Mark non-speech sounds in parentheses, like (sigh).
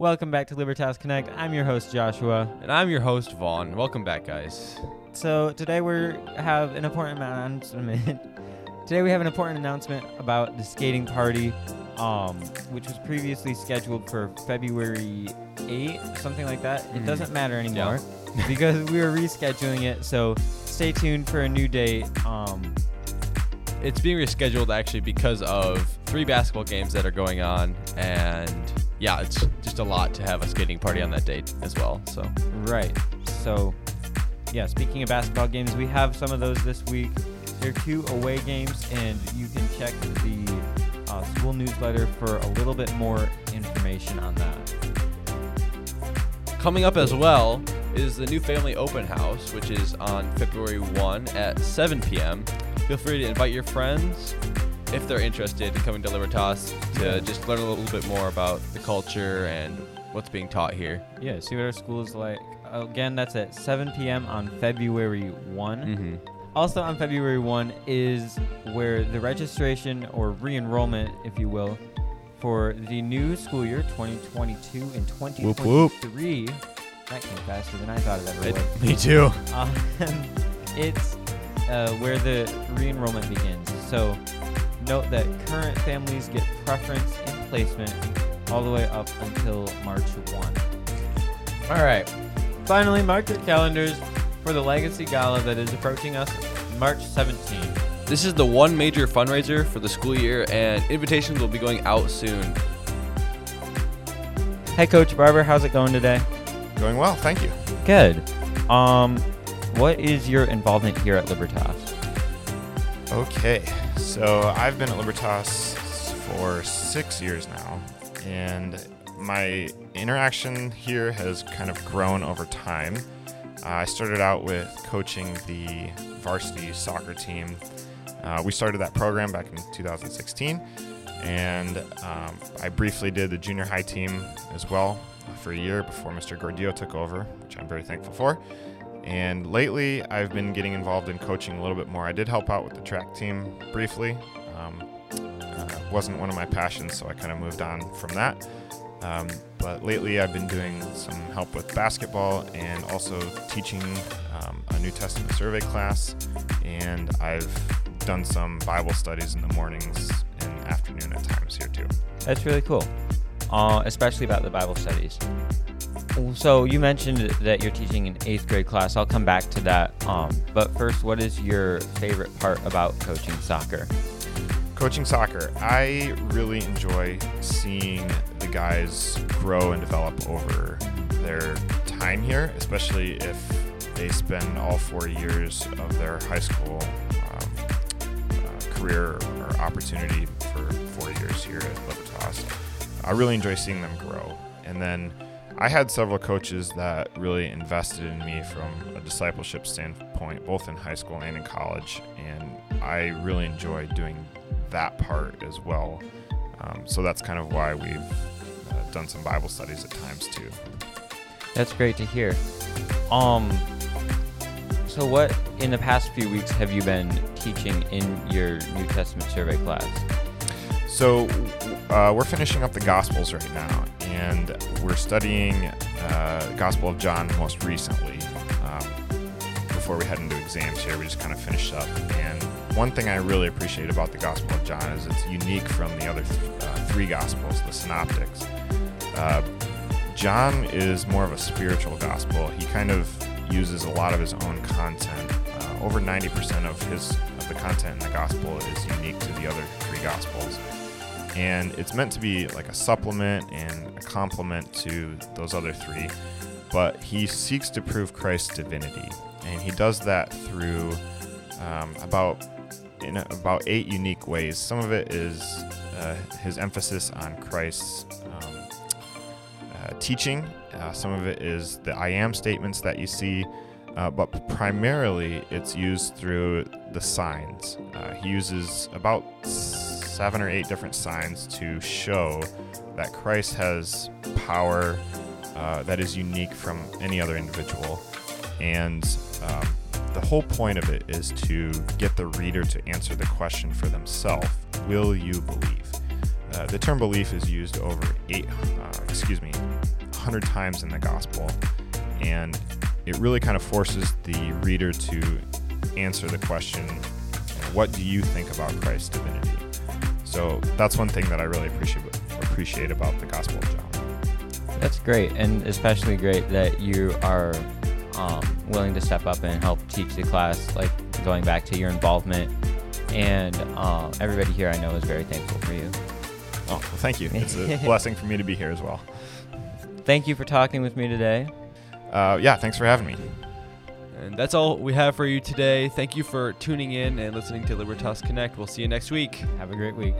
Welcome back to Libertas Connect. I'm your host Joshua. And I'm your host Vaughn. Welcome back, guys. So today we have an important announcement. (laughs) today we have an important announcement about the skating party, um, which was previously scheduled for February 8th, something like that. It Mhm. doesn't matter anymore (laughs) because we are rescheduling it. So stay tuned for a new date. Um, It's being rescheduled actually because of three basketball games that are going on, and yeah, it's just a lot to have a skating party on that date as well. So Right. So, yeah, speaking of basketball games, we have some of those this week. There are two away games, and you can check the uh, school newsletter for a little bit more information on that. coming up as well is the new family open house, which is on February 1 at 7 p.m. Feel free to invite your friends if they're interested in coming to Libertas to just learn a little bit more about the culture and what's being taught here. Yeah, see what our school is like. Again, that's at 7 p.m. on February 1. Mm-hmm. Also, on February 1 is where the registration or re enrollment, if you will, for the new school year 2022 and 2023. whoop. whoop. That came faster than I thought it ever would. (laughs) me too. Um, (laughs) it's uh, where the re-enrollment begins. So note that current families get preference in placement all the way up until March 1. All right. Finally, mark your calendars for the Legacy Gala that is approaching us March 17th. This is the one major fundraiser for the school year, and invitations will be going out soon. Hey, Coach Barber, how's it going today? Going well, thank you. Good. Um, what is your involvement here at Libertas? Okay, so I've been at Libertas for six years now, and my interaction here has kind of grown over time. Uh, I started out with coaching the varsity soccer team. Uh, we started that program back in 2016, and um, I briefly did the junior high team as well for a year before Mr. Gordillo took over, which I'm very thankful for. And lately, I've been getting involved in coaching a little bit more. I did help out with the track team briefly. Um, uh, wasn't one of my passions, so I kind of moved on from that. Um, but lately, I've been doing some help with basketball and also teaching um, a New Testament survey class. And I've done some Bible studies in the mornings and afternoon at times here too. That's really cool, uh, especially about the Bible studies. So you mentioned that you're teaching an eighth grade class. I'll come back to that. Um, but first, what is your favorite part about coaching soccer? Coaching soccer, I really enjoy seeing the guys grow and develop over their time here, especially if they spend all four years of their high school um, uh, career or opportunity for four years here at Libertas. I really enjoy seeing them grow. And then I had several coaches that really invested in me from a discipleship standpoint, both in high school and in college. And I really enjoy doing that part as well. Um, so that's kind of why we've uh, done some Bible studies at times too. That's great to hear. Um, so what in the past few weeks have you been teaching in your New Testament survey class? So uh, we're finishing up the Gospels right now, and we're studying uh, Gospel of John most recently. Um, before we head into exams here, we just kind of finished up. And one thing I really appreciate about the Gospel of John is it's unique from the other th- uh, three Gospels, the Synoptics. Uh, John is more of a spiritual gospel. He kind of uses a lot of his own content. Uh, over 90% of his of the content in the gospel is unique to the other three gospels and it's meant to be like a supplement and a complement to those other three. But he seeks to prove Christ's divinity, and he does that through um, about in about eight unique ways. Some of it is uh, his emphasis on Christ's um, uh, teaching. Uh, some of it is the I am statements that you see. Uh, but primarily, it's used through the signs. Uh, he uses about seven or eight different signs to show that Christ has power uh, that is unique from any other individual. And um, the whole point of it is to get the reader to answer the question for themselves Will you believe? Uh, the term belief is used over eight, uh, excuse me, hundred times in the gospel, and it really kind of forces the reader to answer the question, "What do you think about Christ's divinity?" So that's one thing that I really appreciate appreciate about the Gospel of John. That's great, and especially great that you are um, willing to step up and help teach the class. Like going back to your involvement, and uh, everybody here I know is very thankful for you. Oh, well, thank you. It's a (laughs) blessing for me to be here as well. Thank you for talking with me today. Uh, yeah, thanks for having me. And that's all we have for you today. Thank you for tuning in and listening to Libertas Connect. We'll see you next week. Have a great week.